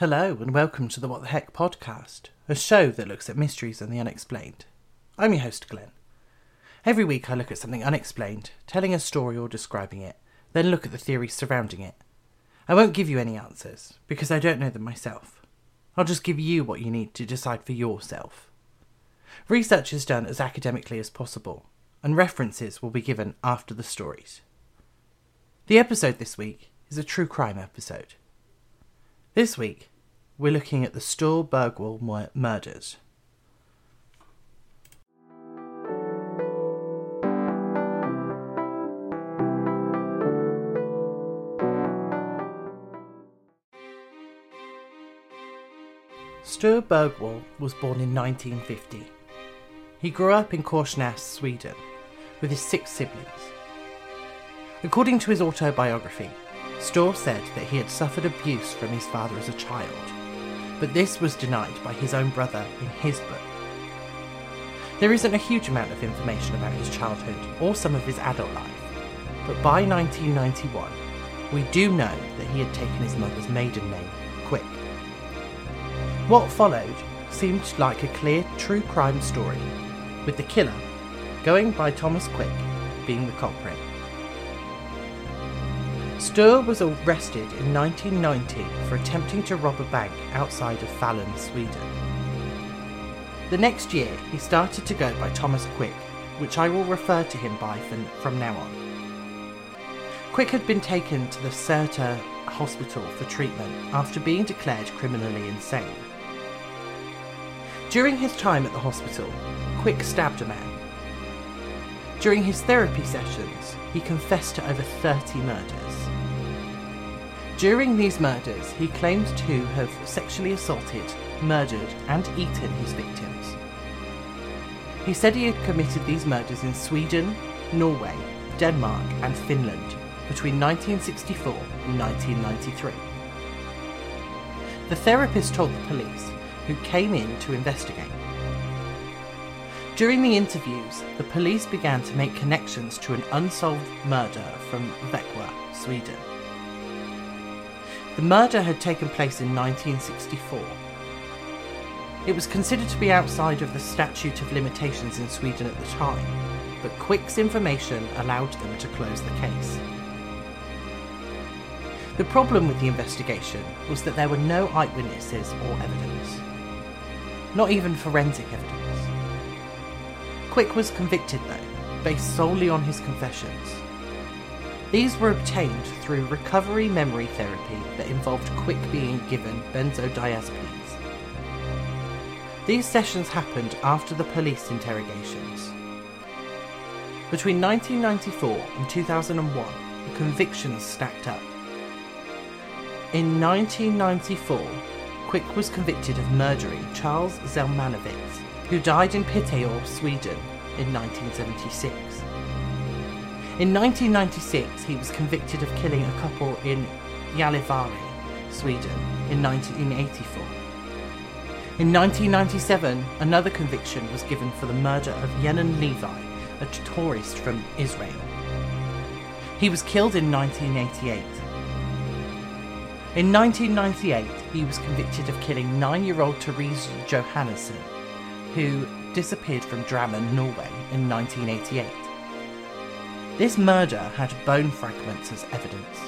Hello, and welcome to the What the Heck podcast, a show that looks at mysteries and the unexplained. I'm your host, Glen. Every week I look at something unexplained, telling a story or describing it, then look at the theories surrounding it. I won't give you any answers, because I don't know them myself. I'll just give you what you need to decide for yourself. Research is done as academically as possible, and references will be given after the stories. The episode this week is a true crime episode. This week, we're looking at the Sture Bergwall mur- murders. Sture Bergwall was born in 1950. He grew up in Korsnäs, Sweden, with his six siblings. According to his autobiography, Sture said that he had suffered abuse from his father as a child, but this was denied by his own brother in his book. There isn't a huge amount of information about his childhood or some of his adult life, but by 1991, we do know that he had taken his mother's maiden name, Quick. What followed seemed like a clear true crime story, with the killer, going by Thomas Quick, being the culprit. Sture was arrested in 1990 for attempting to rob a bank outside of Falun, Sweden. The next year, he started to go by Thomas Quick, which I will refer to him by from, from now on. Quick had been taken to the Säter hospital for treatment after being declared criminally insane. During his time at the hospital, Quick stabbed a man. During his therapy sessions, he confessed to over 30 murders. During these murders, he claimed to have sexually assaulted, murdered, and eaten his victims. He said he had committed these murders in Sweden, Norway, Denmark, and Finland between 1964 and 1993. The therapist told the police, who came in to investigate. During the interviews, the police began to make connections to an unsolved murder from Växjö, Sweden. The murder had taken place in 1964. It was considered to be outside of the statute of limitations in Sweden at the time, but Quick's information allowed them to close the case. The problem with the investigation was that there were no eyewitnesses or evidence. Not even forensic evidence. Quick was convicted though, based solely on his confessions. These were obtained through recovery memory therapy that involved Quick being given benzodiazepines. These sessions happened after the police interrogations. Between 1994 and 2001, the convictions stacked up. In 1994, Quick was convicted of murdering Charles Zelmanovits, who died in Piteå, Sweden in 1976. In 1996, he was convicted of killing a couple in Gällivare, Sweden, in 1984. In 1997, another conviction was given for the murder of Yenon Levi, a tourist from Israel. He was killed in 1988. In 1998, he was convicted of killing nine year old Therese Johannesson, who disappeared from Drammen, Norway in 1988. This murder had bone fragments as evidence.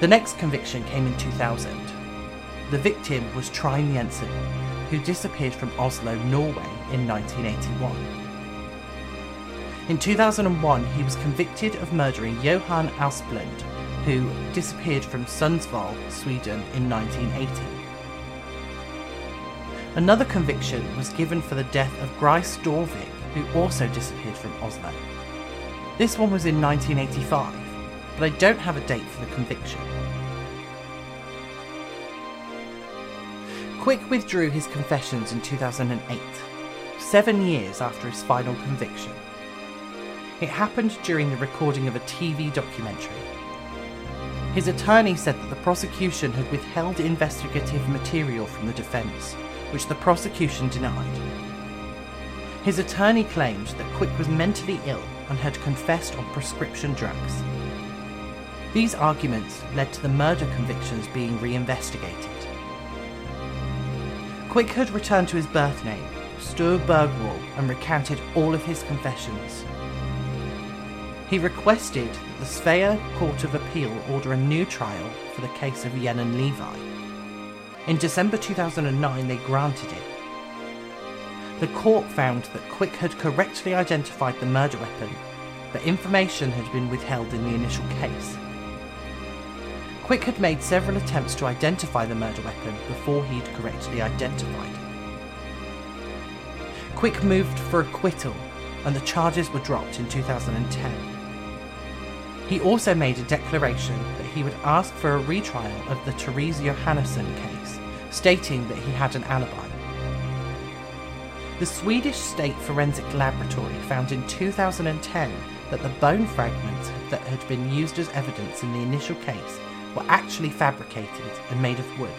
The next conviction came in 2000. The victim was Trine Jensen, who disappeared from Oslo, Norway in 1981. In 2001, he was convicted of murdering Johan Asplund, who disappeared from Sundsvall, Sweden in 1980. Another conviction was given for the death of Gry Storvik, who also disappeared from Oslo. This one was in 1985, but I don't have a date for the conviction. Quick withdrew his confessions in 2008, seven years after his final conviction. It happened during the recording of a TV documentary. His attorney said that the prosecution had withheld investigative material from the defence, which the prosecution denied. His attorney claimed that Quick was mentally ill and had confessed on prescription drugs. These arguments led to the murder convictions being reinvestigated. Quick had returned to his birth name, Sture Bergwall, and recounted all of his confessions. He requested that the Svea Court of Appeal order a new trial for the case of Yenon Levi. In December 2009, they granted it. The court found that Quick had correctly identified the murder weapon, but information had been withheld in the initial case. Quick had made several attempts to identify the murder weapon before he'd correctly identified it. Quick moved for acquittal, and the charges were dropped in 2010. He also made a declaration that he would ask for a retrial of the Therese Johannesson case, stating that he had an alibi. The Swedish State Forensic Laboratory found in 2010 that the bone fragments that had been used as evidence in the initial case were actually fabricated and made of wood.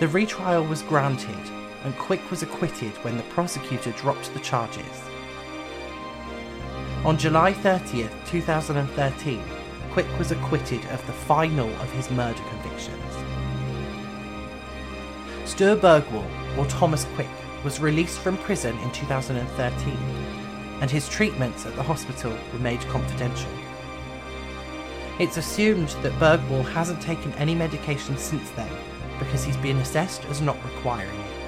The retrial was granted, and Quick was acquitted when the prosecutor dropped the charges. On July 30th, 2013, Quick was acquitted of the final of his murder convictions. Sture Bergwall, or Thomas Quick, was released from prison in 2013, and his treatments at the hospital were made confidential. It's assumed that Bergwall hasn't taken any medication since then because he's been assessed as not requiring it.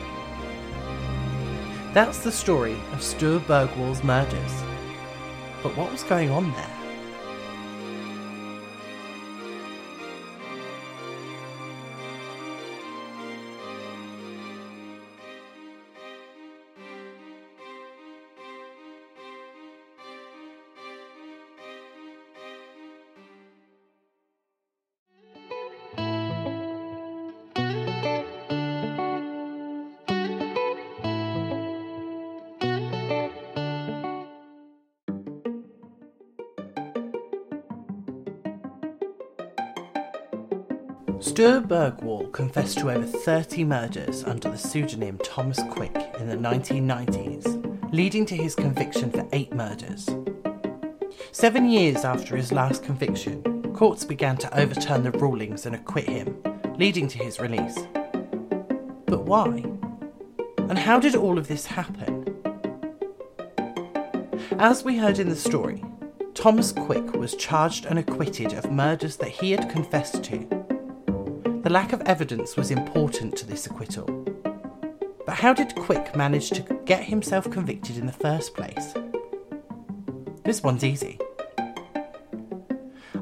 That's the story of Sture Bergwall's murders. But what was going on there? Sture Bergwall confessed to over 30 murders under the pseudonym Thomas Quick in the 1990s, leading to his conviction for eight murders. Seven years after his last conviction, courts began to overturn the rulings and acquit him, leading to his release. But why? And how did all of this happen? As we heard in the story, Thomas Quick was charged and acquitted of murders that he had confessed to the lack of evidence was important to this acquittal. But how did Quick manage to get himself convicted in the first place? This one's easy.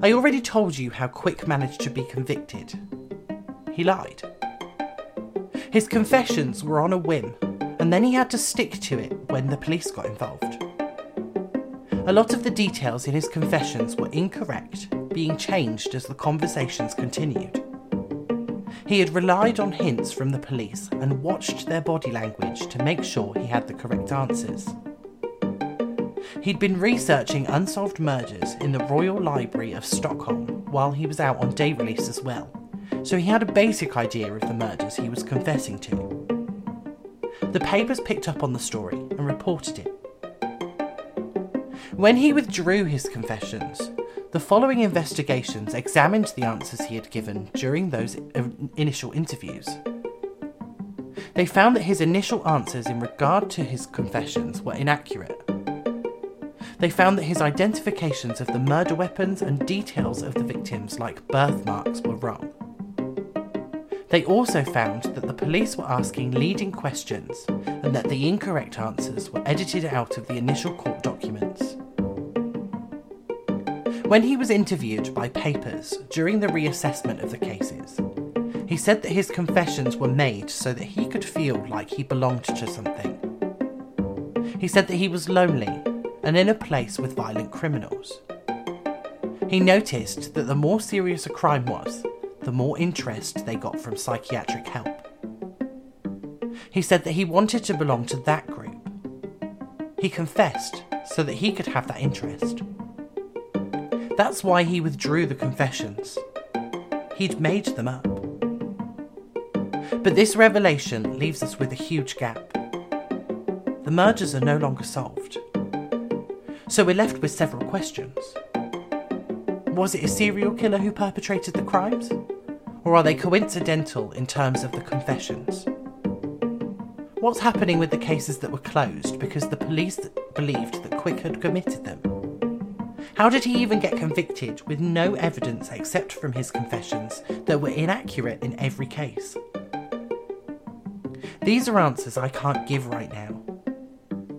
I already told you how Quick managed to be convicted. He lied. His confessions were on a whim, and then he had to stick to it when the police got involved. A lot of the details in his confessions were incorrect, being changed as the conversations continued. He had relied on hints from the police and watched their body language to make sure he had the correct answers. He'd been researching unsolved murders in the Royal Library of Stockholm while he was out on day release as well, so he had a basic idea of the murders he was confessing to. The papers picked up on the story and reported it. When he withdrew his confessions, the following investigations examined the answers he had given during those initial interviews. They found that his initial answers in regard to his confessions were inaccurate. They found that his identifications of the murder weapons and details of the victims, like birthmarks, were wrong. They also found that the police were asking leading questions and that the incorrect answers were edited out of the initial court documents. When he was interviewed by papers during the reassessment of the cases, he said that his confessions were made so that he could feel like he belonged to something. He said that he was lonely and in a place with violent criminals. He noticed that the more serious a crime was, the more interest they got from psychiatric help. He said that he wanted to belong to that group. He confessed so that he could have that interest. That's why he withdrew the confessions. He'd made them up. But this revelation leaves us with a huge gap. The murders are no longer solved. So we're left with several questions. Was it a serial killer who perpetrated the crimes? Or are they coincidental in terms of the confessions? What's happening with the cases that were closed because the police believed that Quick had committed them? How did he even get convicted with no evidence except from his confessions that were inaccurate in every case? These are answers I can't give right now.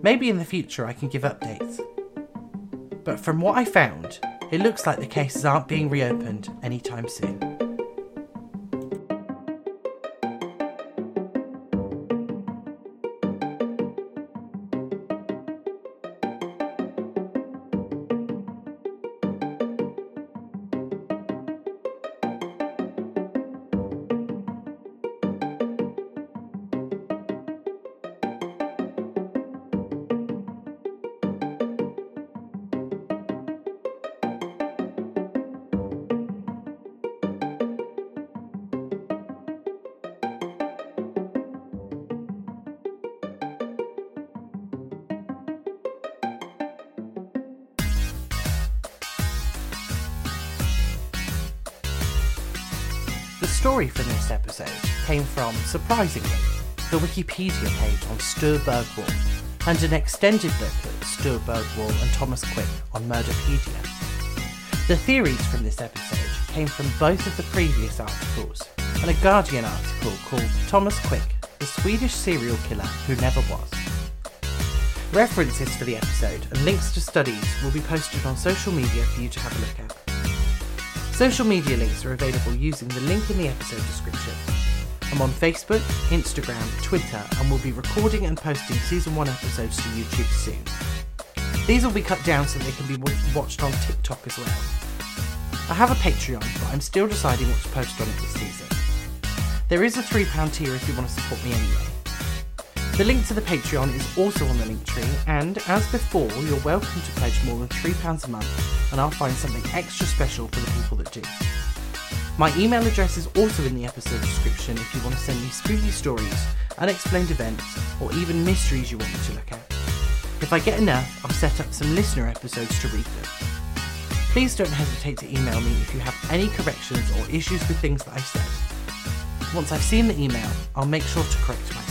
Maybe in the future I can give updates. But from what I found, it looks like the cases aren't being reopened anytime soon. Story from this episode came from, surprisingly, the Wikipedia page on Sture Bergwall and an extended look at Sture Bergwall and Thomas Quick on Murderpedia. The theories from this episode came from both of the previous articles and a Guardian article called Thomas Quick, the Swedish serial killer who never was. References for the episode and links to studies will be posted on social media for you to have a look at. Social media links are available using the link in the episode description. I'm on Facebook, Instagram, Twitter, and will be recording and posting season 1 episodes to YouTube soon. These will be cut down so they can be watched on TikTok as well. I have a Patreon, but I'm still deciding what to post on it this season. There is a £3 tier if you want to support me anyway. The link to the Patreon is also on the link tree, and as before, you're welcome to pledge more than £3 a month, and I'll find something extra special for the people that do. My email address is also in the episode description if you want to send me spooky stories, unexplained events, or even mysteries you want me to look at. If I get enough, I'll set up some listener episodes to read them. Please don't hesitate to email me if you have any corrections or issues with things that I've said. Once I've seen the email, I'll make sure to correct myself.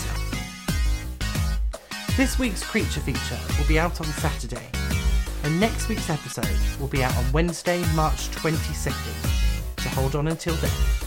This week's creature feature will be out on Saturday, and next week's episode will be out on Wednesday, March 22nd. So hold on until then.